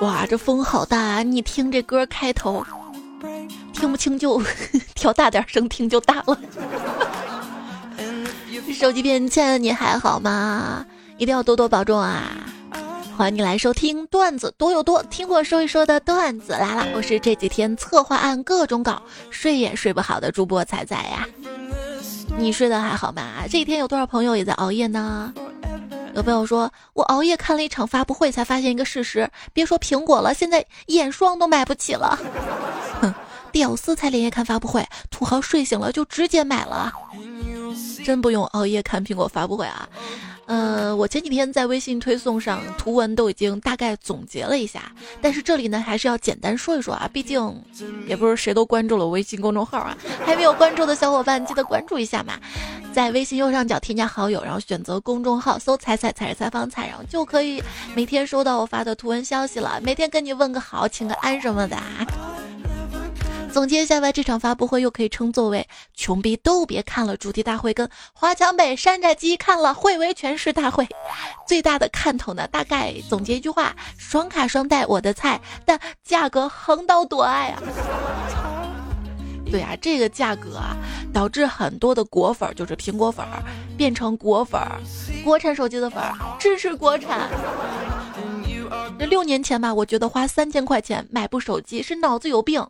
哇，这风好大啊！你听这歌开头，听不清就 调大点声听就大了。手机边亲爱的你还好吗？一定要多多保重啊！欢迎你来收听段子多又多，听我说一说的段子来了。我是这几天策划案各种搞，睡也睡不好的主播彩彩呀。你睡得还好吗？这一天有多少朋友也在熬夜呢？有朋友说，我熬夜看了一场发布会，才发现一个事实：别说苹果了，现在眼霜都买不起了。哼，屌丝才连夜看发布会，土豪睡醒了就直接买了。真不用熬夜看苹果发布会啊。呃，我前几天在微信推送上图文都已经大概总结了一下，但是这里呢还是要简单说一说啊，毕竟也不是谁都关注了微信公众号啊，还没有关注的小伙伴记得关注一下嘛，在微信右上角添加好友，然后选择公众号，搜“彩彩彩是采访彩”，然后就可以每天收到我发的图文消息了，每天跟你问个好，请个安什么的。总结一下来，这场发布会又可以称作为“穷逼都别看了”主题大会，跟华强北、山寨机看了会为全市大会。最大的看头呢，大概总结一句话：双卡双待我的菜，但价格横刀夺爱啊！对啊，这个价格啊，导致很多的果粉，就是苹果粉，变成果粉，国产手机的粉，支持国产。这六年前吧，我觉得花三千块钱买部手机是脑子有病。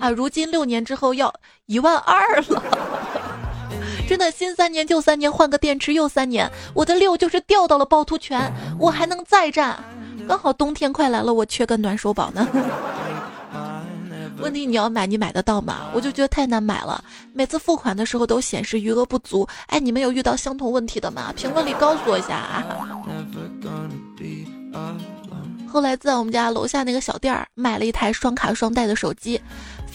啊！如今六年之后要一万二了，真的新三年旧三年，换个电池又三年，我的六就是掉到了趵突泉，我还能再战。刚好冬天快来了，我缺个暖手宝呢。问题你要买，你买得到吗？我就觉得太难买了，每次付款的时候都显示余额不足。哎，你们有遇到相同问题的吗？评论里告诉我一下啊。后来在我们家楼下那个小店儿买了一台双卡双待的手机。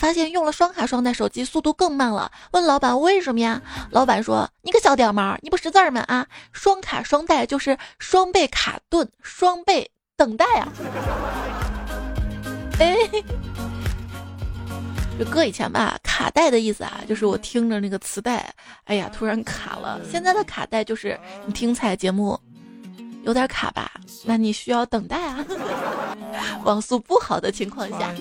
发现用了双卡双待手机速度更慢了，问老板为什么呀？老板说：“你个小屌毛，你不识字儿吗？啊，双卡双待就是双倍卡顿，双倍等待啊。”哎，就搁以前吧，卡带的意思啊，就是我听着那个磁带，哎呀，突然卡了。现在的卡带就是你听彩节目。有点卡吧？那你需要等待啊。网速不好的情况下，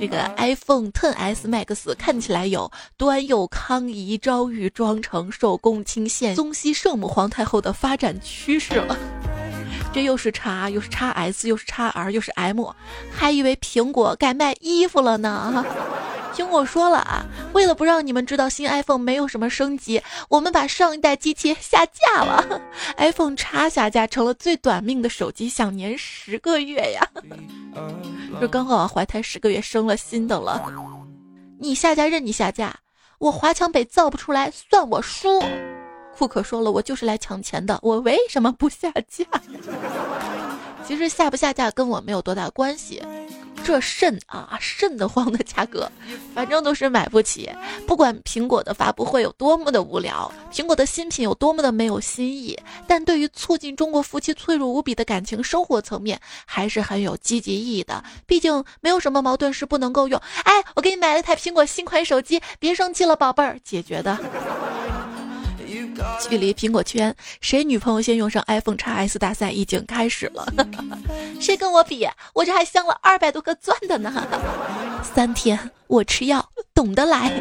这个 iPhone 10s Max 看起来有端佑康仪昭玉妆成寿宫清献、宗熙圣母皇太后的发展趋势了。这又是叉，又是叉 S，又是叉 R，又是 M，还以为苹果该卖衣服了呢。听我说了啊，为了不让你们知道新 iPhone 没有什么升级，我们把上一代机器下架了。iPhone 叉下架成了最短命的手机，享年十个月呀！这刚好怀胎十个月生了新的了。你下架任你下架，我华强北造不出来算我输。库克说了，我就是来抢钱的，我为什么不下架？其实下不下架跟我没有多大关系。这肾啊，肾得慌的价格，反正都是买不起。不管苹果的发布会有多么的无聊，苹果的新品有多么的没有新意，但对于促进中国夫妻脆弱无比的感情生活层面，还是很有积极意义的。毕竟没有什么矛盾是不能够用。哎，我给你买了台苹果新款手机，别生气了，宝贝儿，解决的。距离苹果圈谁女朋友先用上 iPhone x S 大赛已经开始了，谁跟我比？我这还镶了二百多个钻的呢。三天我吃药，懂得来。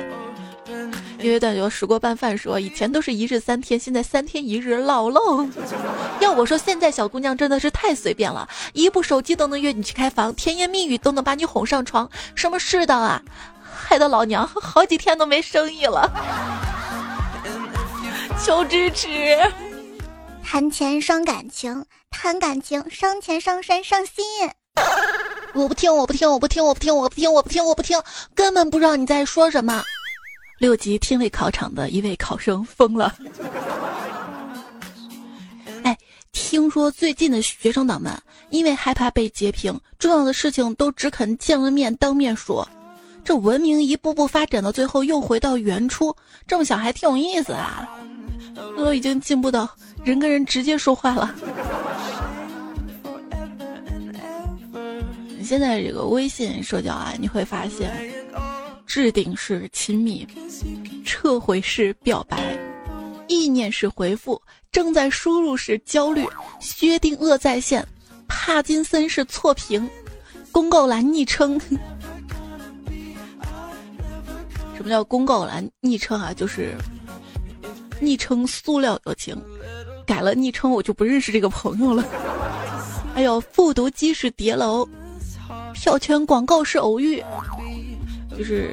因为段友时过拌饭说，以前都是一日三天，现在三天一日老喽。要我说，现在小姑娘真的是太随便了，一部手机都能约你去开房，甜言蜜语都能把你哄上床，什么世道啊？害得老娘好几天都没生意了。求支持！谈钱伤感情，谈感情伤钱伤身伤心。我不听，我不听，我不听，我不听，我不听，我不听，我不听，根本不知道你在说什么。六级听力考场的一位考生疯了。哎，听说最近的学生党们因为害怕被截屏，重要的事情都只肯见了面当面说。这文明一步步发展到最后又回到原初，这么想还挺有意思啊。都已经进步到人跟人直接说话了。你现在这个微信社交啊，你会发现，置顶是亲密，撤回是表白，意念是回复，正在输入是焦虑，薛定谔在线，帕金森是错评，公告栏昵称。什么叫公告栏昵称啊？就是昵称塑料友情，改了昵称我就不认识这个朋友了。还有复读机是叠楼，票圈广告是偶遇，就是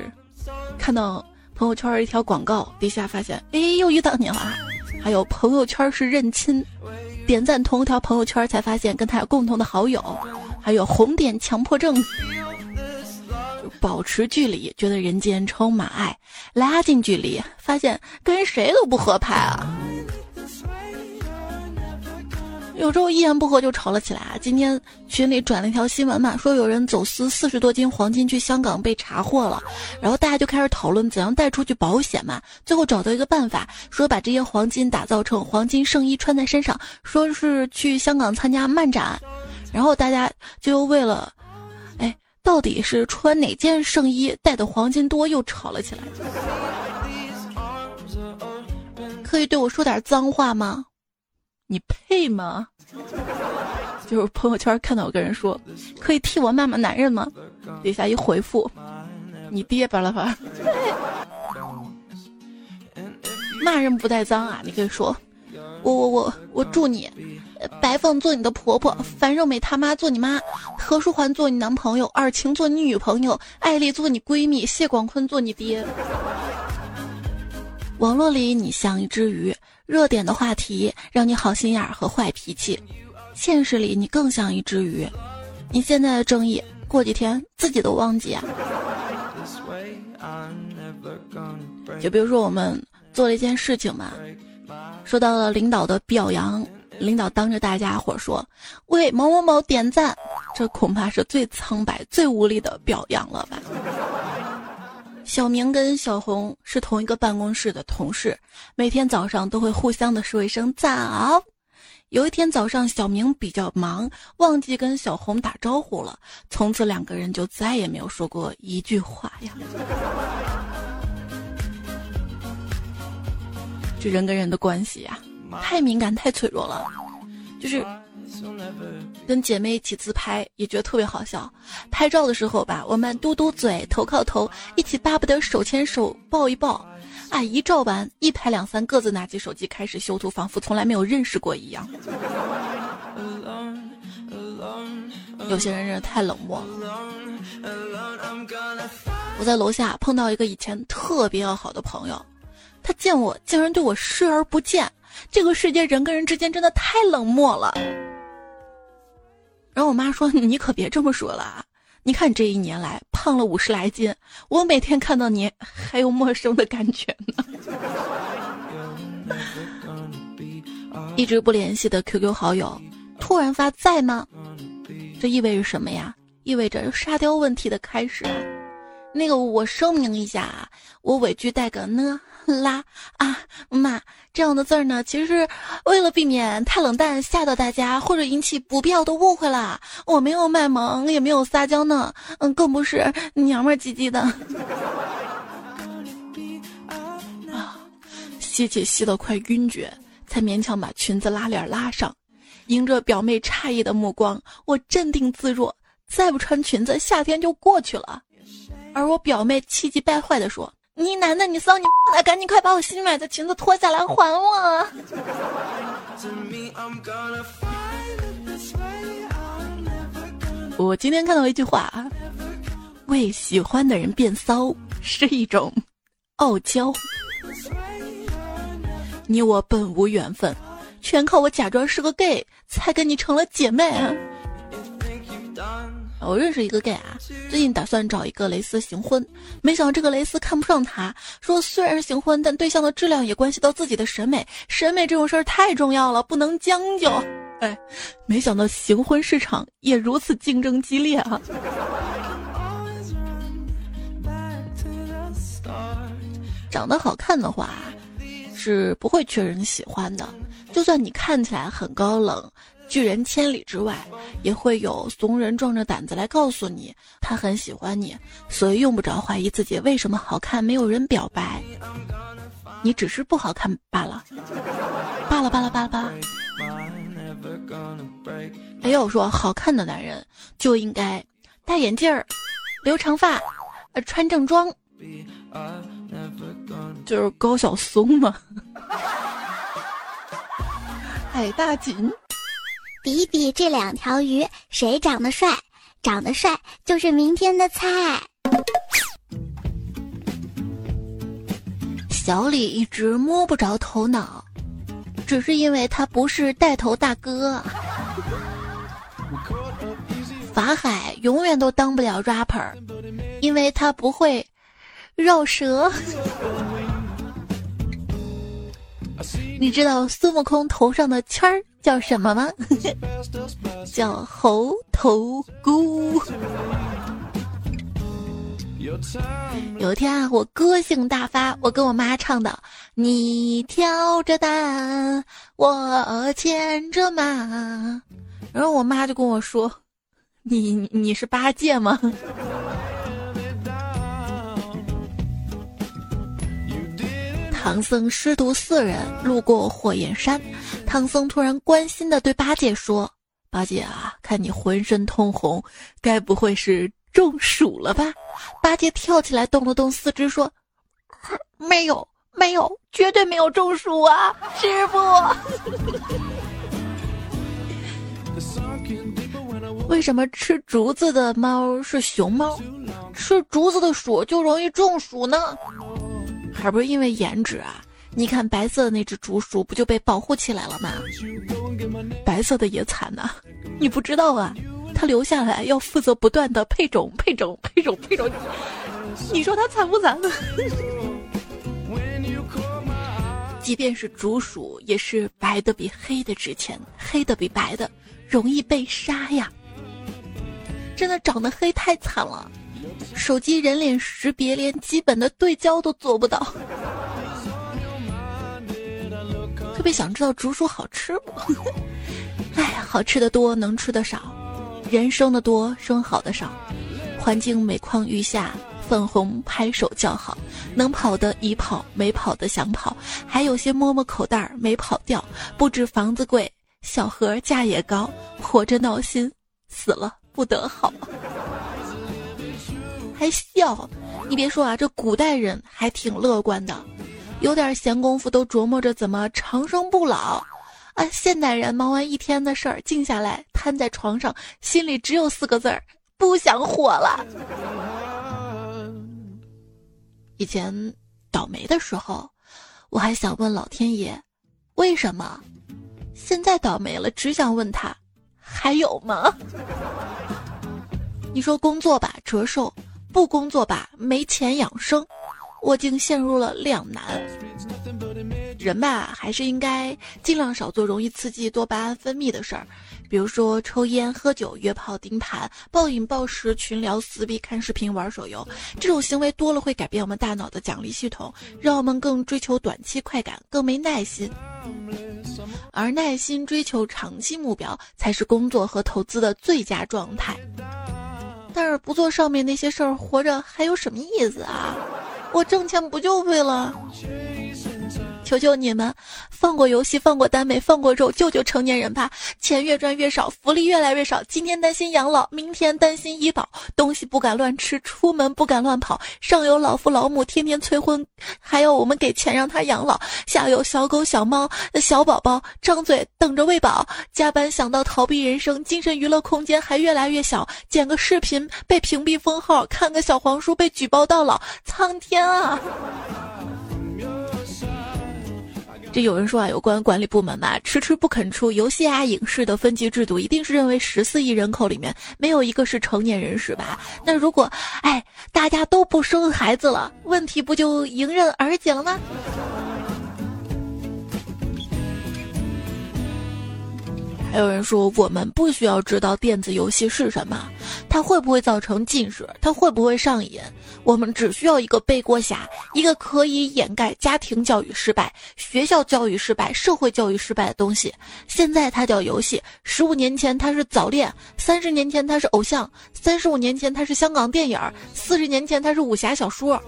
看到朋友圈一条广告，底下发现，哎，又遇到你了。还有朋友圈是认亲，点赞同一条朋友圈才发现跟他有共同的好友。还有红点强迫症。保持距离，觉得人间充满爱；拉近距离，发现跟谁都不合拍啊。有时候一言不合就吵了起来啊！今天群里转了一条新闻嘛，说有人走私四十多斤黄金去香港被查获了，然后大家就开始讨论怎样带出去保险嘛。最后找到一个办法，说把这些黄金打造成黄金圣衣穿在身上，说是去香港参加漫展，然后大家就为了。到底是穿哪件圣衣带的黄金多，又吵了起来。可以对我说点脏话吗？你配吗？就是朋友圈看到有个人说，可以替我骂骂男人吗？底下一回复，你爹巴了吧？骂人不带脏啊，你可以说，我我我我祝你。白凤做你的婆婆，樊胜美他妈做你妈，何书桓做你男朋友，尔晴做你女朋友，艾丽做你闺蜜，谢广坤做你爹。网络里你像一只鱼，热点的话题让你好心眼儿和坏脾气；现实里你更像一只鱼，你现在的正义，过几天自己都忘记啊。就比如说我们做了一件事情嘛，受到了领导的表扬。领导当着大家伙说：“为某某某点赞。”这恐怕是最苍白、最无力的表扬了吧？小明跟小红是同一个办公室的同事，每天早上都会互相的说一声早。有一天早上，小明比较忙，忘记跟小红打招呼了，从此两个人就再也没有说过一句话呀。这人跟人的关系呀。太敏感太脆弱了，就是跟姐妹一起自拍也觉得特别好笑。拍照的时候吧，我们嘟嘟嘴，头靠头，一起巴不得手牵手抱一抱。啊，一照完，一拍两三，各自拿起手机开始修图，仿佛从来没有认识过一样。有些人真的太冷漠了。我在楼下碰到一个以前特别要好的朋友，他见我竟然对我视而不见。这个世界人跟人之间真的太冷漠了。然后我妈说：“你可别这么说了，你看这一年来胖了五十来斤，我每天看到你还有陌生的感觉呢。”一直不联系的 QQ 好友突然发在吗？这意味着什么呀？意味着沙雕问题的开始啊。那个，我声明一下啊，我尾句带个呢。拉啊妈这样的字儿呢，其实是为了避免太冷淡吓到大家，或者引起不必要的误会啦。我没有卖萌，也没有撒娇呢，嗯，更不是娘们唧唧的。啊，吸气吸得快晕厥，才勉强把裙子拉链拉上。迎着表妹诧异的目光，我镇定自若，再不穿裙子，夏天就过去了。而我表妹气急败坏地说。你男的，你骚你的，赶紧快把我新买的裙子脱下来还我！我今天看到一句话啊，为喜欢的人变骚是一种傲娇。你我本无缘分，全靠我假装是个 gay 才跟你成了姐妹。我认识一个 gay 啊，最近打算找一个蕾丝行婚，没想到这个蕾丝看不上他，说虽然是行婚，但对象的质量也关系到自己的审美，审美这种事儿太重要了，不能将就。哎，没想到行婚市场也如此竞争激烈啊！长得好看的话，是不会缺人喜欢的，就算你看起来很高冷。拒人千里之外，也会有怂人壮着胆子来告诉你他很喜欢你，所以用不着怀疑自己为什么好看没有人表白，你只是不好看罢了，罢了罢了罢了罢了。还，有说好看的男人就应该戴眼镜儿、留长发、呃穿正装，就是高晓松嘛。海 大锦，比比这两条鱼谁长得帅？长得帅就是明天的菜。小李一直摸不着头脑，只是因为他不是带头大哥。法海永远都当不了 rapper，因为他不会绕舌。你知道孙悟空头上的圈儿叫什么吗？叫猴头菇。有一天啊，我歌性大发，我跟我妈唱的：“你挑着担，我牵着马。”然后我妈就跟我说：“你你是八戒吗？”唐僧师徒四人路过火焰山，唐僧突然关心的对八戒说：“八戒啊，看你浑身通红，该不会是中暑了吧？”八戒跳起来动了动四肢说：“没有，没有，绝对没有中暑啊，师傅。” 为什么吃竹子的猫是熊猫，吃竹子的鼠就容易中暑呢？还不是因为颜值啊！你看白色的那只竹鼠不就被保护起来了吗？白色的也惨呐，你不知道啊，它留下来要负责不断的配种、配种、配种、配种。你说它惨不惨呢？即便是竹鼠，也是白的比黑的值钱，黑的比白的容易被杀呀！真的长得黑太惨了。手机人脸识别连基本的对焦都做不到，特别想知道竹鼠好吃不？哎，好吃的多，能吃的少；人生的多，生好的少。环境每况愈下，粉红拍手叫好。能跑的已跑，没跑的想跑。还有些摸摸口袋没跑掉。不止房子贵，小盒价也高。活着闹心，死了不得好。还笑，你别说啊，这古代人还挺乐观的，有点闲工夫都琢磨着怎么长生不老。啊，现代人忙完一天的事儿，静下来瘫在床上，心里只有四个字儿：不想活了。以前倒霉的时候，我还想问老天爷，为什么？现在倒霉了，只想问他，还有吗？你说工作吧，折寿。不工作吧，没钱养生，我竟陷入了两难。人吧，还是应该尽量少做容易刺激多巴胺分泌的事儿，比如说抽烟、喝酒、约炮、盯盘、暴饮暴食、群聊、撕逼、看视频、玩手游。这种行为多了会改变我们大脑的奖励系统，让我们更追求短期快感，更没耐心。而耐心追求长期目标，才是工作和投资的最佳状态。但是不做上面那些事儿，活着还有什么意思啊？我挣钱不就为了？求求你们，放过游戏，放过耽美，放过肉，救救成年人吧！钱越赚越少，福利越来越少。今天担心养老，明天担心医保，东西不敢乱吃，出门不敢乱跑。上有老父老母天天催婚，还要我们给钱让他养老；下有小狗、小猫、小宝宝，张嘴等着喂饱。加班想到逃避人生，精神娱乐空间还越来越小。剪个视频被屏蔽封号，看个小黄书被举报到老。苍天啊！这有人说啊，有关管理部门嘛，迟迟不肯出游戏啊、影视的分级制度，一定是认为十四亿人口里面没有一个是成年人是吧？那如果，哎，大家都不生孩子了，问题不就迎刃而解了吗？还有人说，我们不需要知道电子游戏是什么，它会不会造成近视，它会不会上瘾。我们只需要一个背锅侠，一个可以掩盖家庭教育失败、学校教育失败、社会教育失败的东西。现在它叫游戏，十五年前它是早恋，三十年前它是偶像，三十五年前它是香港电影，四十年前它是武侠小说。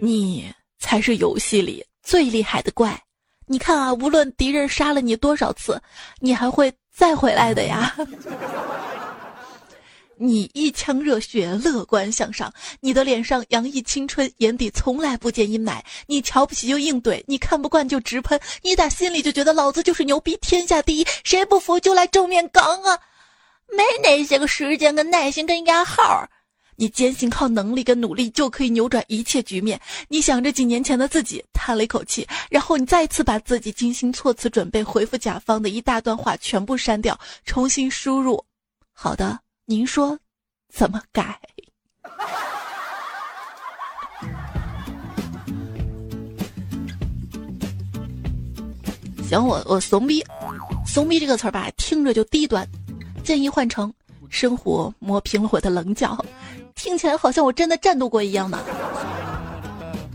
你才是游戏里最厉害的怪。你看啊，无论敌人杀了你多少次，你还会再回来的呀。你一腔热血，乐观向上，你的脸上洋溢青春，眼底从来不见阴霾。你瞧不起就硬怼，你看不惯就直喷，你打心里就觉得老子就是牛逼，天下第一，谁不服就来正面刚啊！没那些个时间跟耐心跟压号。你坚信靠能力跟努力就可以扭转一切局面。你想着几年前的自己，叹了一口气，然后你再次把自己精心措辞准备回复甲方的一大段话全部删掉，重新输入。好的。您说怎么改？行，我我怂逼，怂逼这个词儿吧，听着就低端，建议换成生活磨平了我的棱角，听起来好像我真的战斗过一样呢。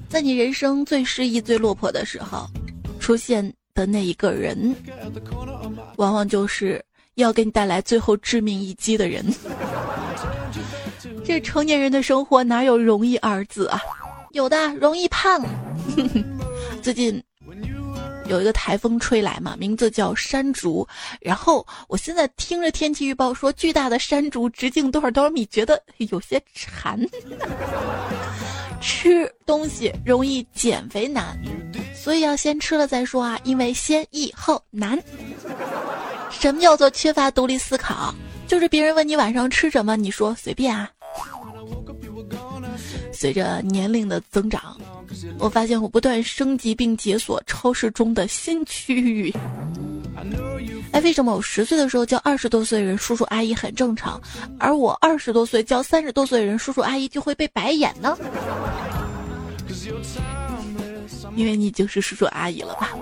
在你人生最失意、最落魄的时候，出现的那一个人，往往就是。要给你带来最后致命一击的人，这成年人的生活哪有容易二字啊？有的容易胖。最近有一个台风吹来嘛，名字叫山竹。然后我现在听着天气预报说巨大的山竹直径多少多少米，觉得有些馋。吃东西容易减肥难，所以要先吃了再说啊，因为先易后难。什么叫做缺乏独立思考？就是别人问你晚上吃什么，你说随便啊。随着年龄的增长，我发现我不断升级并解锁超市中的新区域。哎，为什么我十岁的时候叫二十多岁人叔叔阿姨很正常，而我二十多岁叫三十多岁人叔叔阿姨就会被白眼呢？因为你已经是叔叔阿姨了吧？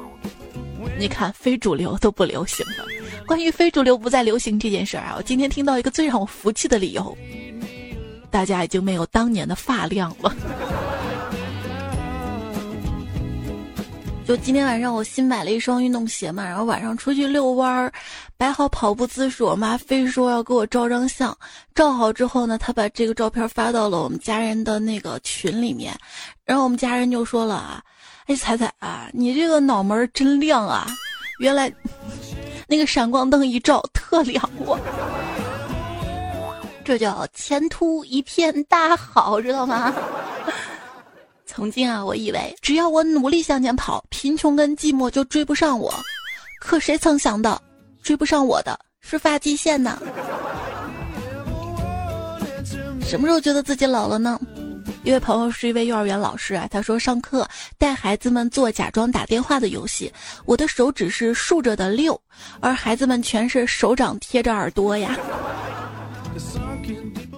你看，非主流都不流行了。关于非主流不再流行这件事儿啊，我今天听到一个最让我服气的理由：大家已经没有当年的发量了。就今天晚上，我新买了一双运动鞋嘛，然后晚上出去遛弯儿，摆好跑步姿势，我妈非说要给我照张相。照好之后呢，她把这个照片发到了我们家人的那个群里面，然后我们家人就说了啊。哎，彩彩啊，你这个脑门真亮啊！原来那个闪光灯一照，特亮我。这叫前途一片大好，知道吗？曾经啊，我以为只要我努力向前跑，贫穷跟寂寞就追不上我。可谁曾想到，追不上我的是发际线呢？什么时候觉得自己老了呢？一位朋友是一位幼儿园老师啊，他说上课带孩子们做假装打电话的游戏，我的手指是竖着的六，而孩子们全是手掌贴着耳朵呀。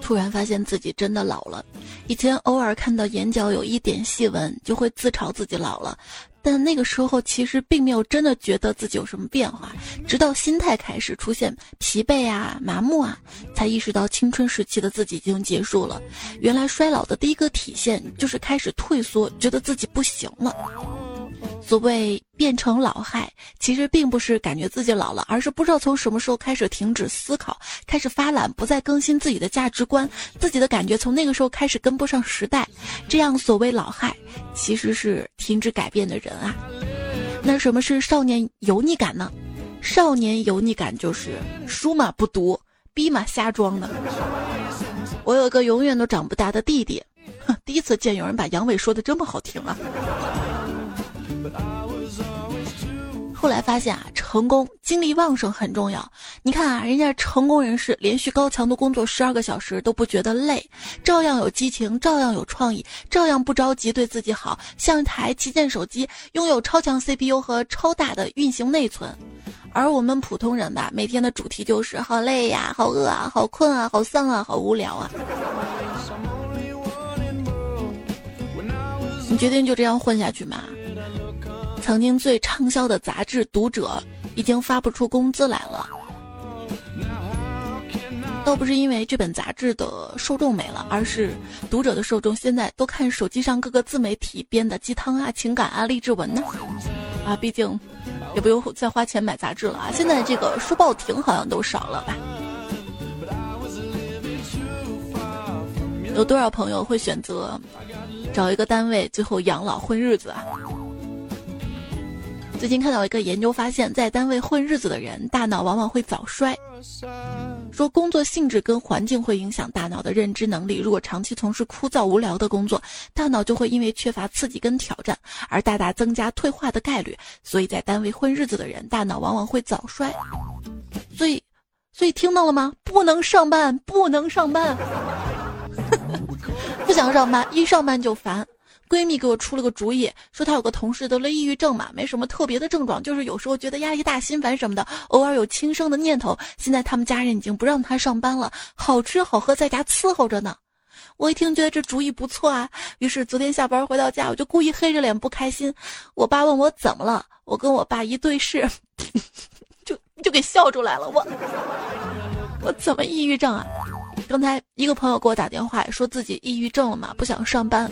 突然发现自己真的老了，以前偶尔看到眼角有一点细纹，就会自嘲自己老了。但那个时候其实并没有真的觉得自己有什么变化，直到心态开始出现疲惫啊、麻木啊，才意识到青春时期的自己已经结束了。原来衰老的第一个体现就是开始退缩，觉得自己不行了。所谓变成老害，其实并不是感觉自己老了，而是不知道从什么时候开始停止思考，开始发懒，不再更新自己的价值观，自己的感觉从那个时候开始跟不上时代。这样所谓老害，其实是停止改变的人啊。那什么是少年油腻感呢？少年油腻感就是书嘛不读，逼嘛瞎装的。我有个永远都长不大的弟弟，哼，第一次见有人把阳痿说的这么好听啊。后来发现啊，成功精力旺盛很重要。你看啊，人家成功人士连续高强度工作十二个小时都不觉得累，照样有激情，照样有创意，照样不着急对自己好，像一台旗舰手机，拥有超强 CPU 和超大的运行内存。而我们普通人吧，每天的主题就是好累呀，好饿啊，好困啊，好丧啊，好无聊啊。你决定就这样混下去吗？曾经最畅销的杂志《读者》已经发不出工资来了，倒不是因为这本杂志的受众没了，而是《读者》的受众现在都看手机上各个自媒体编的鸡汤啊、情感啊、励志文呢。啊，毕竟也不用再花钱买杂志了啊。现在这个书报亭好像都少了吧？有多少朋友会选择找一个单位最后养老混日子啊？最近看到一个研究发现，在单位混日子的人，大脑往往会早衰。说工作性质跟环境会影响大脑的认知能力。如果长期从事枯燥无聊的工作，大脑就会因为缺乏刺激跟挑战而大大增加退化的概率。所以在单位混日子的人，大脑往往会早衰。所以，所以听到了吗？不能上班，不能上班，不想上班，一上班就烦。闺蜜给我出了个主意，说她有个同事得了抑郁症嘛，没什么特别的症状，就是有时候觉得压力大、心烦什么的，偶尔有轻生的念头。现在他们家人已经不让她上班了，好吃好喝在家伺候着呢。我一听觉得这主意不错啊，于是昨天下班回到家，我就故意黑着脸不开心。我爸问我怎么了，我跟我爸一对视，就就给笑出来了。我 我怎么抑郁症啊？刚才一个朋友给我打电话，说自己抑郁症了嘛，不想上班，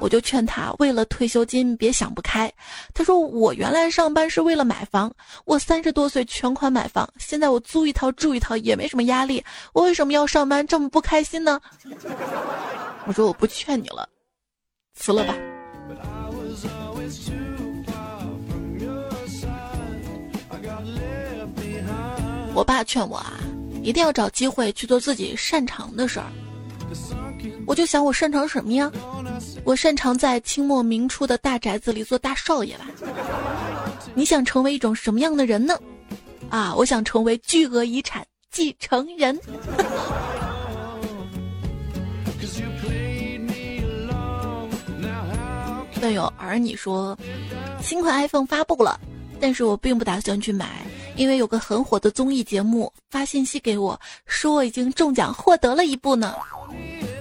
我就劝他为了退休金别想不开。他说我原来上班是为了买房，我三十多岁全款买房，现在我租一套住一套也没什么压力，我为什么要上班这么不开心呢？我说我不劝你了，辞了吧。我爸劝我啊。一定要找机会去做自己擅长的事儿。我就想，我擅长什么呀？我擅长在清末明初的大宅子里做大少爷吧。你想成为一种什么样的人呢？啊，我想成为巨额遗产继承人。段友儿你说，新款 iPhone 发布了，但是我并不打算去买。因为有个很火的综艺节目发信息给我，说我已经中奖获得了一部呢，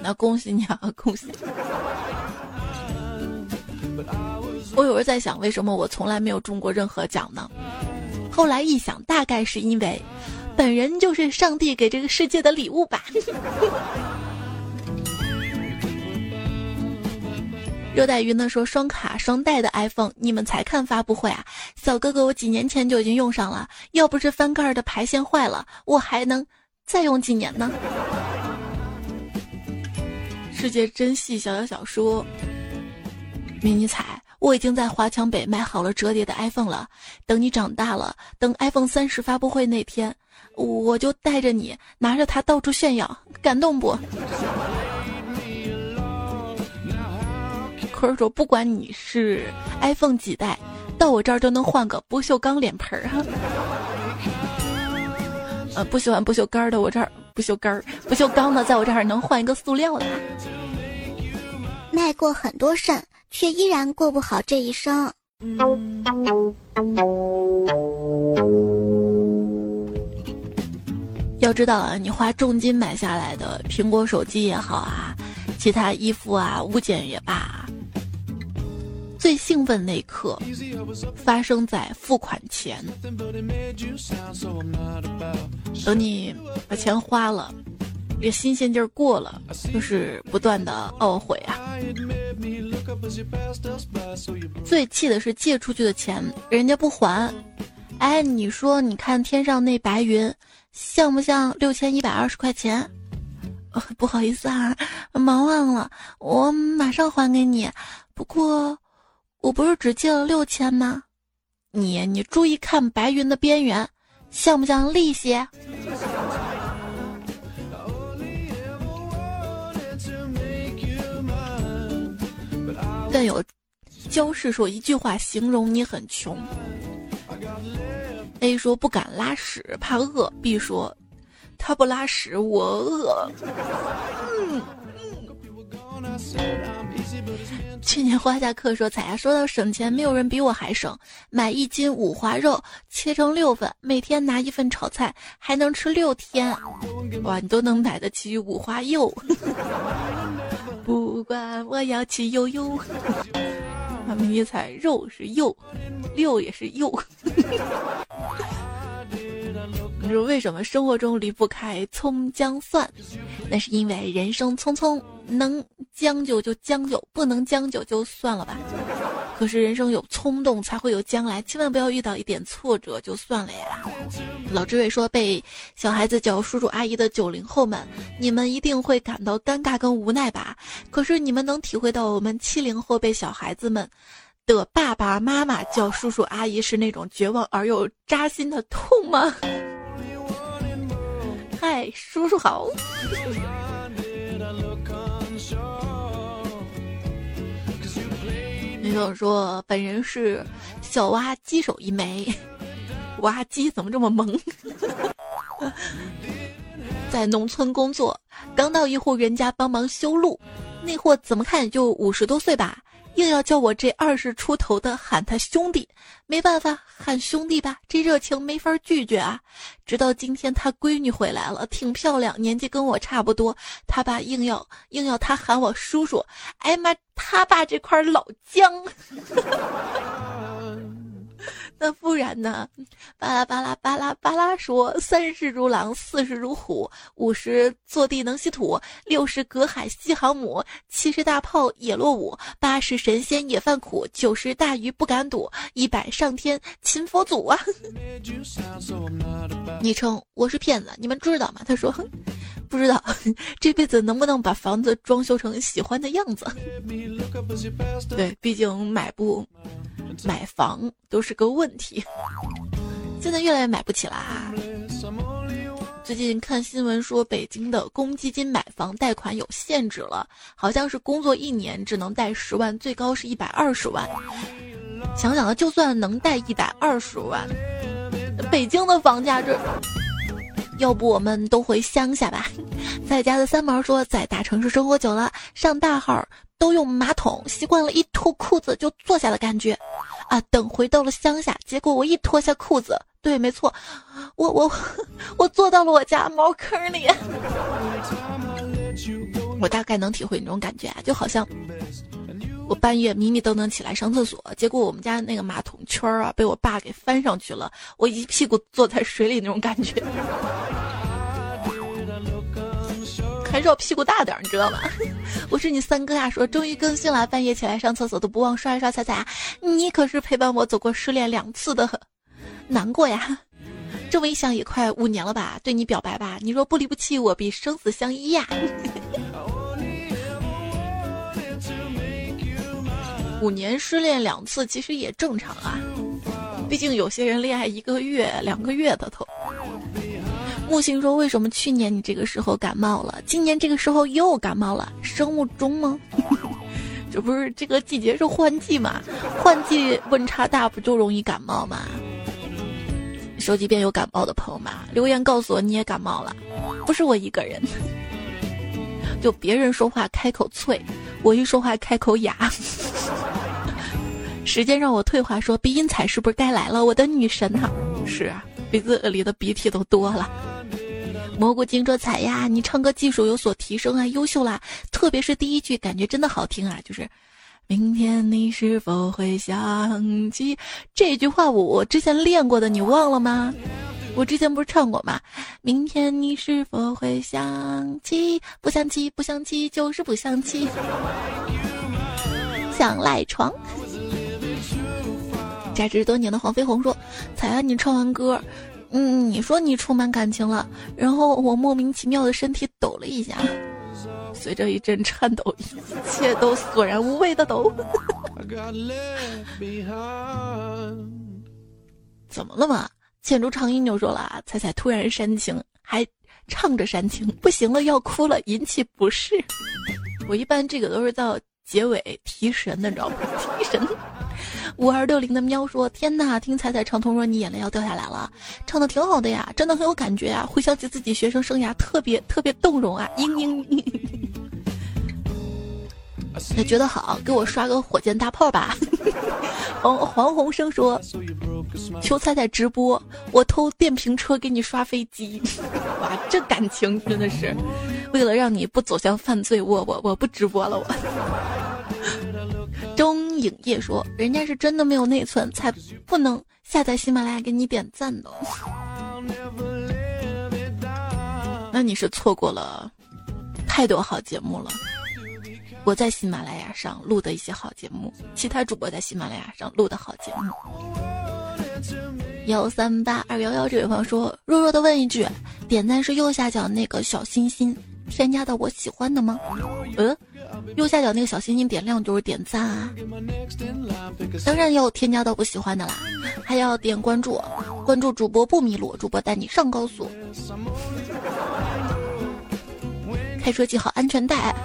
那恭喜你啊，恭喜！我有时候在想，为什么我从来没有中过任何奖呢？后来一想，大概是因为本人就是上帝给这个世界的礼物吧。热带鱼呢说双卡双待的 iPhone，你们才看发布会啊？小哥哥，我几年前就已经用上了，要不是翻盖的排线坏了，我还能再用几年呢？世界真细，小小小说，迷你彩，我已经在华强北买好了折叠的 iPhone 了，等你长大了，等 iPhone 三十发布会那天，我就带着你拿着它到处炫耀，感动不？可是说，不管你是 iPhone 几代，到我这儿都能换个不锈钢脸盆儿哈。呃，不喜欢不锈钢的，我这儿不锈钢、不锈钢的，在我这儿能换一个塑料的。迈过很多肾，却依然过不好这一生。要知道啊，你花重金买下来的苹果手机也好啊，其他衣服啊、物件也罢。最兴奋那一刻，发生在付款前。等你把钱花了，这新鲜劲儿过了，就是不断的懊悔啊。最气的是借出去的钱，人家不还。哎，你说，你看天上那白云，像不像六千一百二十块钱？不好意思啊，忙忘了，我马上还给你。不过。我不是只借了六千吗？你你注意看白云的边缘，像不像利息？但有焦氏说一句话形容你很穷。A 说不敢拉屎怕饿，B 说他不拉屎我饿。嗯。去年花下客说：“彩呀，说到省钱，没有人比我还省。买一斤五花肉，切成六份，每天拿一份炒菜，还能吃六天。哇，你都能买得起五花肉！不管我要去悠悠，迷你彩肉是肉，六也是肉。你说为什么生活中离不开葱姜蒜？那是因为人生匆匆。”能将就就将就，不能将就就算了吧。可是人生有冲动才会有将来，千万不要遇到一点挫折就算了呀。老志伟说：“被小孩子叫叔叔阿姨的九零后们，你们一定会感到尴尬跟无奈吧？可是你们能体会到我们七零后被小孩子们的爸爸妈妈叫叔叔阿姨是那种绝望而又扎心的痛吗？嗨，叔叔好。女友说：“本人是小挖鸡手一枚，挖鸡怎么这么萌？在农村工作，刚到一户人家帮忙修路，那货怎么看也就五十多岁吧。”硬要叫我这二十出头的喊他兄弟，没办法喊兄弟吧，这热情没法拒绝啊。直到今天他闺女回来了，挺漂亮，年纪跟我差不多，他爸硬要硬要他喊我叔叔，哎妈，他爸这块老姜。那不然呢？巴拉巴拉巴拉巴拉说：三十如狼，四十如虎，五十坐地能吸土，六十隔海吸航母，七十大炮也落伍，八十神仙也犯苦，九十大鱼不敢赌，一百上天擒佛祖啊！昵称我是骗子，你们知道吗？他说不知道，这辈子能不能把房子装修成喜欢的样子？对，毕竟买不。买房都是个问题，现在越来越买不起啦。最近看新闻说，北京的公积金买房贷款有限制了，好像是工作一年只能贷十万，最高是一百二十万。想想啊，就算能贷一百二十万，北京的房价这，要不我们都回乡下吧？在家的三毛说，在大城市生活久了，上大号。都用马桶习惯了，一脱裤子就坐下的感觉，啊！等回到了乡下，结果我一脱下裤子，对，没错，我我 我坐到了我家茅坑里。我大概能体会那种感觉啊，就好像我半夜迷迷瞪瞪起来上厕所，结果我们家那个马桶圈啊被我爸给翻上去了，我一屁股坐在水里那种感觉。还是要屁股大点儿，你知道吗？我是你三哥呀，说终于更新了，半夜起来上厕所都不忘刷一刷彩彩。你可是陪伴我走过失恋两次的，难过呀。这么一想也快五年了吧？对你表白吧，你若不离不弃我，比生死相依呀。五年失恋两次其实也正常啊，毕竟有些人恋爱一个月、两个月的都。木星说：“为什么去年你这个时候感冒了，今年这个时候又感冒了？生物钟吗？这不是这个季节是换季嘛？换季温差大，不就容易感冒吗？手机边有感冒的朋友吗？留言告诉我你也感冒了，不是我一个人。就别人说话开口脆，我一说话开口哑。时间让我退化，说鼻音彩是不是该来了？我的女神哈，是啊，鼻子里的鼻涕都多了。”蘑菇精说：“彩呀，你唱歌技术有所提升啊，优秀啦！特别是第一句，感觉真的好听啊，就是‘明天你是否会想起’这句话，我我之前练过的，你忘了吗？我之前不是唱过吗？‘明天你是否会想起？不想起，不想起，就是不想起。’想赖床。价值多年的黄飞鸿说：‘彩啊，你唱完歌。’”嗯，你说你充满感情了，然后我莫名其妙的身体抖了一下，随着一阵颤抖，一切都索然无味的抖。怎么了嘛？浅竹长音就说了，彩彩突然煽情，还唱着煽情，不行了，要哭了，引起不适。我一般这个都是到结尾提神的，你知道吗？提神。五二六零的喵说：“天呐，听彩彩唱《同若你眼泪要掉下来了》，唱的挺好的呀，真的很有感觉啊！回想起自己学生生涯，特别特别动容啊！嘤嘤嘤，那 觉得好，给我刷个火箭大炮吧！” 黄黄鸿生说：“求彩彩直播，我偷电瓶车给你刷飞机。”哇，这感情真的是，为了让你不走向犯罪，我我我不直播了，我。中影业说：“人家是真的没有内存，才不能下载喜马拉雅给你点赞的。那你是错过了太多好节目了。我在喜马拉雅上录的一些好节目，其他主播在喜马拉雅上录的好节目。”幺三八二幺幺这位朋友说：“弱弱的问一句，点赞是右下角那个小心心添加到我喜欢的吗？”呃。右下角那个小心心点亮就是点赞啊。当然要添加到不喜欢的啦，还要点关注，关注主播不迷路，主播带你上高速。开车系好安全带。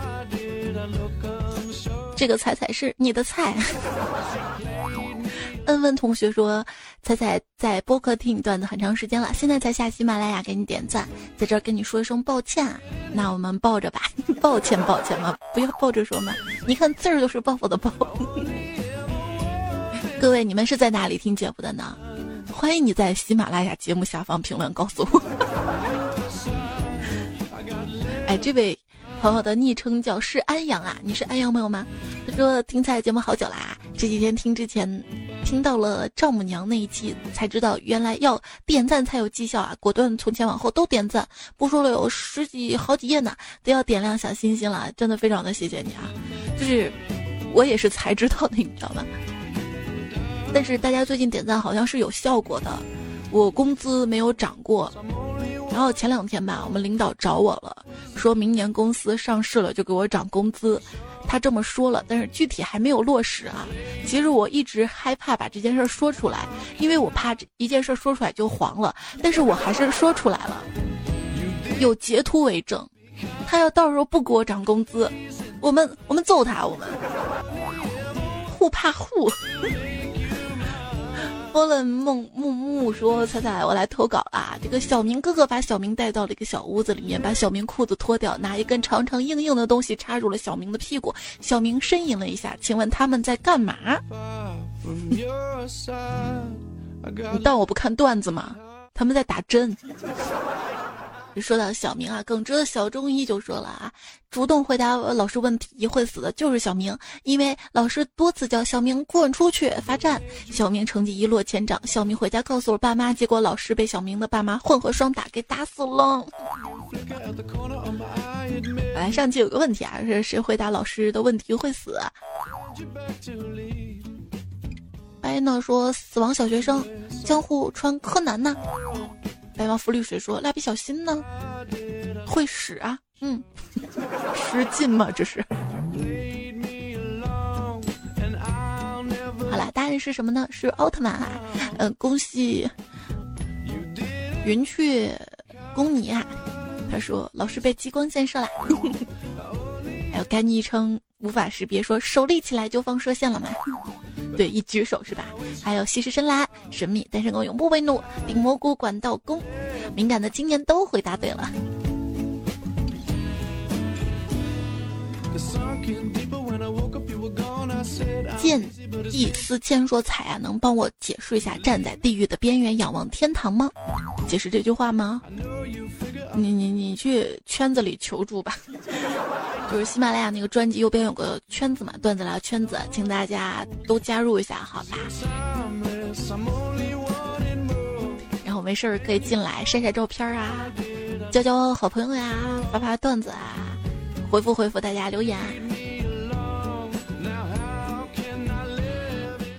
这个彩彩是你的菜。恩问同学说：“彩彩在播客听你段子很长时间了，现在才下喜马拉雅给你点赞，在这儿跟你说一声抱歉。那我们抱着吧，抱歉抱歉嘛，不要抱着说嘛。你看字儿都是抱抱的抱。各位，你们是在哪里听节目的呢？欢迎你在喜马拉雅节目下方评论告诉我。哎，这位。”朋友的昵称叫是安阳啊，你是安阳朋友吗？他说听菜节目好久啦，这几天听之前听到了丈母娘那一期，才知道原来要点赞才有绩效啊，果断从前往后都点赞，不说了有十几好几页呢，都要点亮小心心了，真的非常的谢谢你啊，就是我也是才知道的，你知道吗？但是大家最近点赞好像是有效果的，我工资没有涨过。然后前两天吧，我们领导找我了，说明年公司上市了就给我涨工资。他这么说了，但是具体还没有落实啊。其实我一直害怕把这件事说出来，因为我怕这一件事说出来就黄了。但是我还是说出来了，有截图为证。他要到时候不给我涨工资，我们我们揍他，我们互怕互。波伦梦木木说：“彩彩，我来投稿啊！这个小明哥哥把小明带到了一个小屋子里面，把小明裤子脱掉，拿一根长长硬硬的东西插入了小明的屁股。小明呻吟了一下，请问他们在干嘛？你当我不看段子吗？他们在打针。”说到小明啊，耿直的小中医就说了啊，主动回答老师问题会死的就是小明，因为老师多次叫小明滚出去罚站，小明成绩一落千丈。小明回家告诉了爸妈，结果老师被小明的爸妈混合双打给打死了。来，上期有个问题啊，是谁回答老师的问题会死？白呢说死亡小学生，江户川柯南呢？白毛浮绿水说：“蜡笔小新呢？会使啊？嗯，使劲吗？这是。好了，答案是什么呢？是奥特曼啊！嗯，恭喜云雀公你啊！他说老师被激光线射了。还有该昵称无法识别，说手立起来就放射线了吗？”对，一举手是吧？还有西施深蓝、神秘单身狗永不为奴、顶蘑菇管道工，敏感的青年都回答对了。见异思迁说：“彩啊，能帮我解释一下‘站在地狱的边缘仰望天堂’吗？解释这句话吗？你你你去圈子里求助吧。”就是喜马拉雅那个专辑右边有个圈子嘛，段子聊圈子，请大家都加入一下，好吧？然后没事儿可以进来晒晒照片啊，交交好朋友呀，发发段子啊，回复回复大家留言。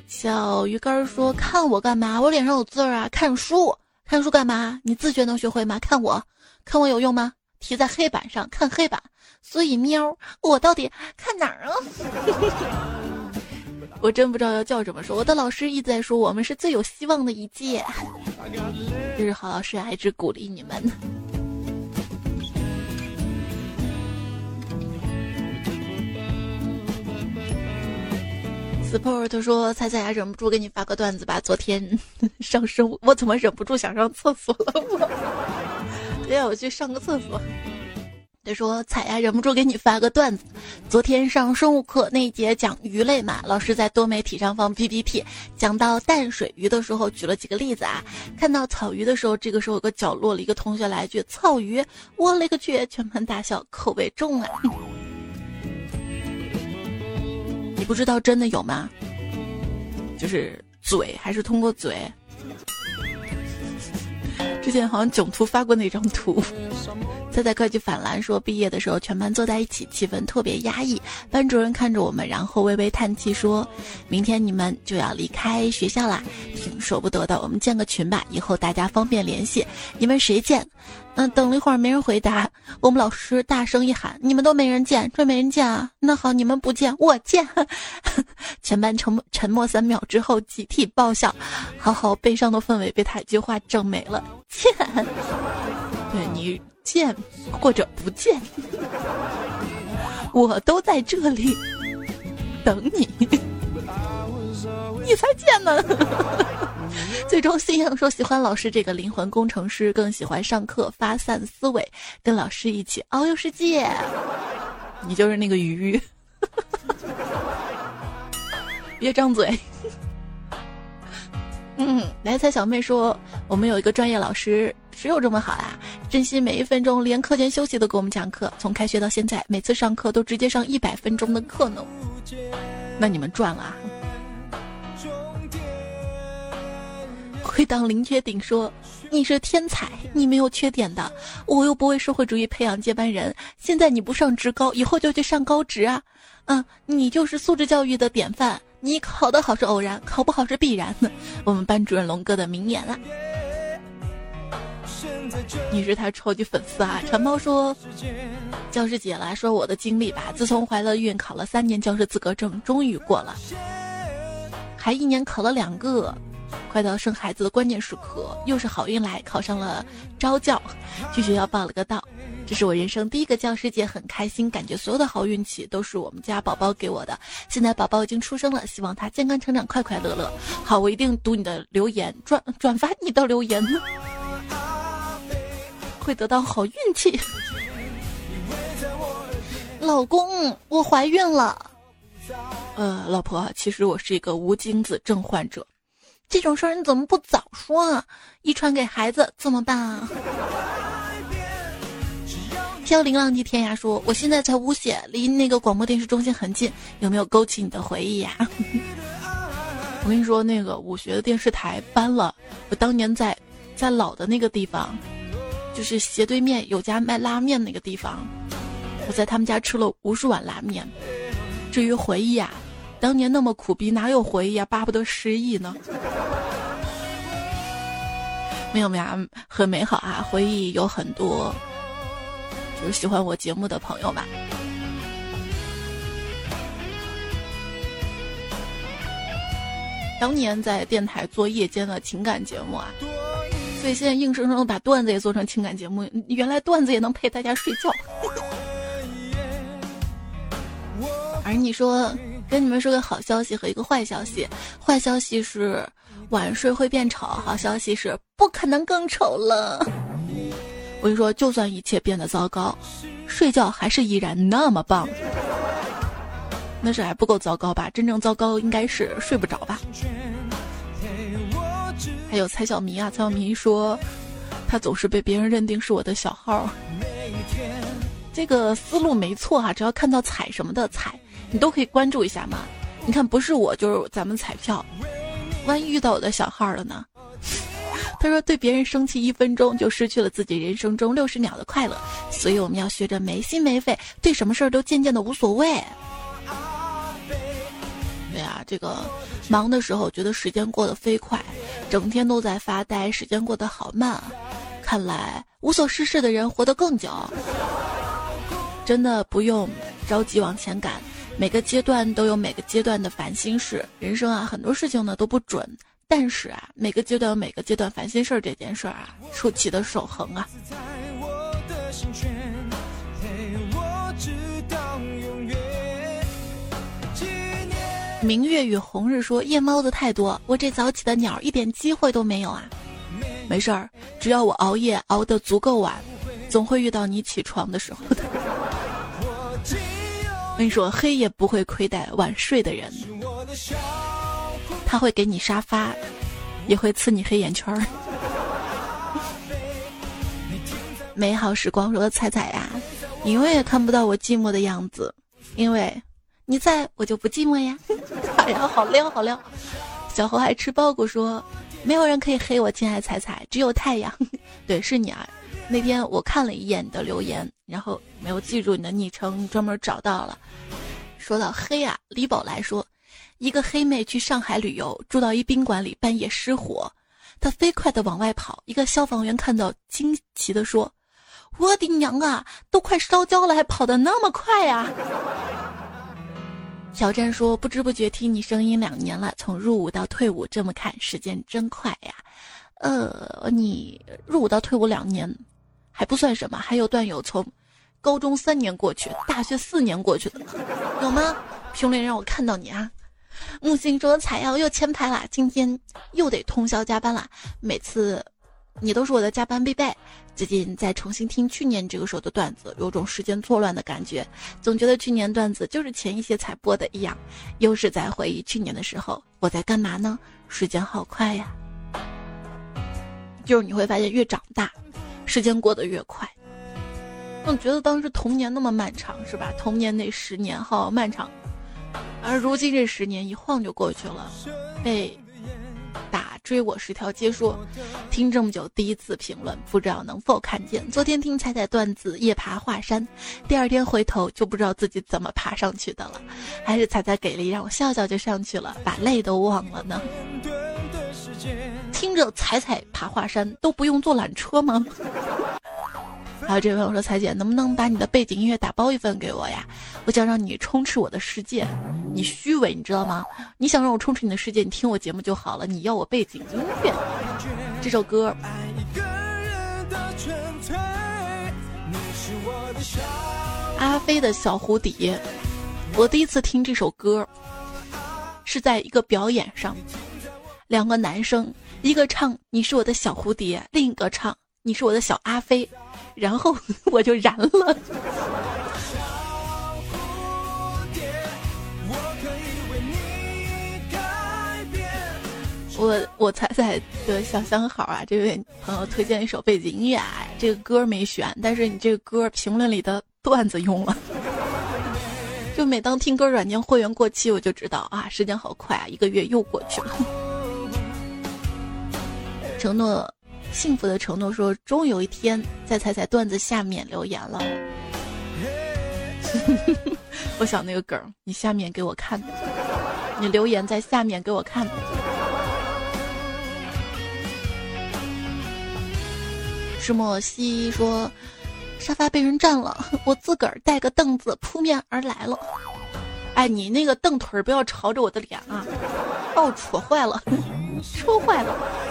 小鱼干说：“看我干嘛？我脸上有字儿啊！看书，看书干嘛？你自学能学会吗？看我，看我有用吗？提在黑板上，看黑板。”所以喵，我到底看哪儿啊？我真不知道要叫什么说。我的老师一直在说我们是最有希望的一届，就是好老师啊，一直鼓励你们。Sport 说：“猜猜呀，忍不住给你发个段子吧。昨天 上生物，我怎么忍不住想上厕所了？我，等下我去上个厕所。”他说：“彩呀，忍不住给你发个段子。昨天上生物课那一节讲鱼类嘛，老师在多媒体上放 PPT，讲到淡水鱼的时候，举了几个例子啊。看到草鱼的时候，这个时候有个角落里一个同学来一句‘草鱼’，我勒个去！全班大笑，口味重啊。你不知道真的有吗？就是嘴，还是通过嘴？之前好像囧途发过那张图。”猜猜科技反蓝说，毕业的时候全班坐在一起，气氛特别压抑。班主任看着我们，然后微微叹气说：“明天你们就要离开学校啦，挺舍不得的。我们建个群吧，以后大家方便联系。你们谁建？嗯，等了一会儿没人回答，我们老师大声一喊：“你们都没人见，这没人见啊！”那好，你们不见，我见。全班沉默沉默三秒之后，集体爆笑，好好悲伤的氛围被他一句话整没了。见，对你见或者不见，我都在这里等你，你才见呢。最终，信仰说喜欢老师这个灵魂工程师，更喜欢上课发散思维，跟老师一起遨游世界。你就是那个鱼，别张嘴。嗯，来猜小妹说，我们有一个专业老师，只有这么好啦，珍惜每一分钟，连课间休息都给我们讲课。从开学到现在，每次上课都直接上一百分钟的课呢。那你们赚了。会当凌绝顶说：“你是天才，你没有缺点的。我又不为社会主义培养接班人。现在你不上职高，以后就去上高职啊！嗯，你就是素质教育的典范。你考得好是偶然，考不好是必然。我们班主任龙哥的名言啊。你是他超级粉丝啊！馋猫说：教师姐来说我的经历吧。自从怀了孕，考了三年教师资格证，终于过了，还一年考了两个。”快到生孩子的关键时刻，又是好运来，考上了招教，去学校报了个到。这是我人生第一个教师节，很开心，感觉所有的好运气都是我们家宝宝给我的。现在宝宝已经出生了，希望他健康成长，快快乐乐。好，我一定读你的留言，转转发你的留言，会得到好运气。老公，我怀孕了。呃，老婆，其实我是一个无精子症患者。这种事儿你怎么不早说啊？遗传给孩子怎么办啊？飘零浪迹天涯说：“我现在在乌县，离那个广播电视中心很近，有没有勾起你的回忆呀？” 我跟你说，那个武学的电视台搬了，我当年在在老的那个地方，就是斜对面有家卖拉面那个地方，我在他们家吃了无数碗拉面。至于回忆啊。当年那么苦逼，哪有回忆啊？巴不得失忆呢。没有没有，很美好啊！回忆有很多，就是喜欢我节目的朋友吧。当年在电台做夜间的情感节目啊，所以现在硬生生的把段子也做成情感节目。原来段子也能陪大家睡觉。而你说。跟你们说个好消息和一个坏消息，坏消息是晚睡会变丑，好消息是不可能更丑了。我跟你说，就算一切变得糟糕，睡觉还是依然那么棒。那是还不够糟糕吧？真正糟糕应该是睡不着吧？还有蔡小迷啊，蔡小迷说他总是被别人认定是我的小号，这个思路没错哈，只要看到彩什么的彩。你都可以关注一下嘛？你看，不是我就是咱们彩票，万一遇到我的小号了呢？他说，对别人生气一分钟，就失去了自己人生中六十秒的快乐。所以我们要学着没心没肺，对什么事儿都渐渐的无所谓。对啊，这个忙的时候觉得时间过得飞快，整天都在发呆，时间过得好慢。看来无所事事的人活得更久。真的不用着急往前赶。每个阶段都有每个阶段的烦心事，人生啊，很多事情呢都不准，但是啊，每个阶段有每个阶段烦心事儿这件事儿啊，出奇的守恒啊。明月与红日说夜猫子太多，我这早起的鸟一点机会都没有啊。没事儿，只要我熬夜熬得足够晚，总会遇到你起床的时候的。跟你说，黑夜不会亏待晚睡的人，他会给你沙发，也会刺你黑眼圈儿。美好时光说：“彩彩呀，你永远看不到我寂寞的样子，因为你在我就不寂寞呀。”哎呀，好撩好撩！小猴还吃包谷说：“没有人可以黑我，亲爱彩彩，只有太阳。”对，是你啊。那天我看了一眼你的留言，然后没有记住你的昵称，专门找到了。说到黑啊，李宝来说，一个黑妹去上海旅游，住到一宾馆里，半夜失火，她飞快的往外跑。一个消防员看到，惊奇的说：“我的娘啊，都快烧焦了，还跑得那么快呀！小战说：“不知不觉听你声音两年了，从入伍到退伍，这么看时间真快呀。”呃，你入伍到退伍两年，还不算什么，还有段友从高中三年过去，大学四年过去的，有吗？评论让我看到你啊！木星说：“采药又签牌了，今天又得通宵加班了。每次你都是我的加班必备。”最近在重新听去年这个时候的段子，有种时间错乱的感觉，总觉得去年段子就是前一些才播的一样，又是在回忆去年的时候我在干嘛呢？时间好快呀！就是你会发现越长大，时间过得越快。总觉得当时童年那么漫长，是吧？童年那十年好漫长，而如今这十年一晃就过去了，被打。追我十条街说，听这么久第一次评论，不知道能否看见。昨天听彩彩段子夜爬华山，第二天回头就不知道自己怎么爬上去的了。还是彩彩给力，让我笑笑就上去了，把累都忘了呢。听着踩踩爬华山都不用坐缆车吗？还有这位朋友说：“彩姐，能不能把你的背景音乐打包一份给我呀？我想让你充斥我的世界。你虚伪，你知道吗？你想让我充斥你的世界，你听我节目就好了。你要我背景音乐，这首歌。”阿飞的小蝴蝶，我第一次听这首歌，是在一个表演上，两个男生，一个唱“你是我的小蝴蝶”，另一个唱“你是我的小阿飞”。然后 我就燃了。我我彩彩的小相好啊，这位朋友推荐一首背景音乐，这个歌没选，但是你这个歌评论里的段子用了。就每当听歌软件会员过期，我就知道啊，时间好快啊，一个月又过去了。承诺。幸福的承诺说：“终有一天在彩彩段子下面留言了。”我想那个梗，你下面给我看，你留言在下面给我看。石墨烯说：“沙发被人占了，我自个儿带个凳子扑面而来了。”哎，你那个凳腿不要朝着我的脸啊，把我戳坏了，戳坏了。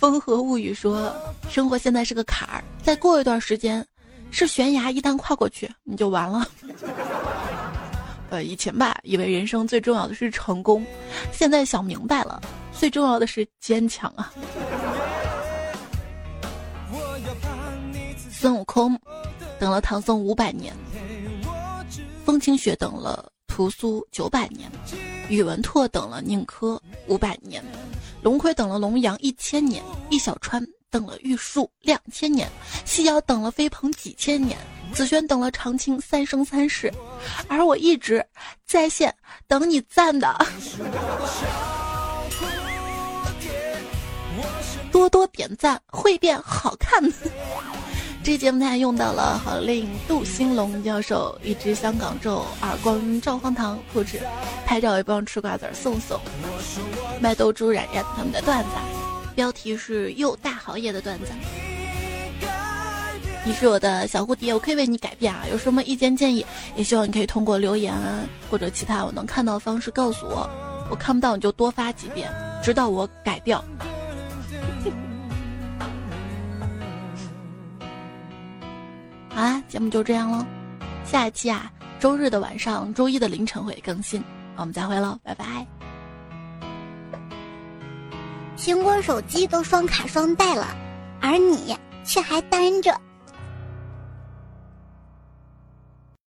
风和物语说：“生活现在是个坎儿，再过一段时间，是悬崖，一旦跨过去，你就完了。呃，以前吧，以为人生最重要的是成功，现在想明白了，最重要的是坚强啊。”孙悟空等了唐僧五百年，风清雪等了屠苏九百年，宇文拓等了宁珂五百年。龙葵等了龙阳一千年，易小川等了玉树两千年，西瑶等了飞鹏几千年，紫萱等了长青三生三世，而我一直在线等你赞的，多多点赞会变好看的。这节目他还用到了好令杜兴龙教授一支香港咒耳光照荒唐复制，拍照也不用吃瓜子送送，麦兜猪冉冉他们的段子，标题是又大豪爷的段子。你是我的小蝴蝶，我可以为你改变啊！有什么意见建议，也希望你可以通过留言啊或者其他我能看到的方式告诉我，我看不到你就多发几遍，直到我改掉。好啦，节目就这样喽。下一期啊，周日的晚上，周一的凌晨会更新，我们再会喽，拜拜。苹果手机都双卡双待了，而你却还单着。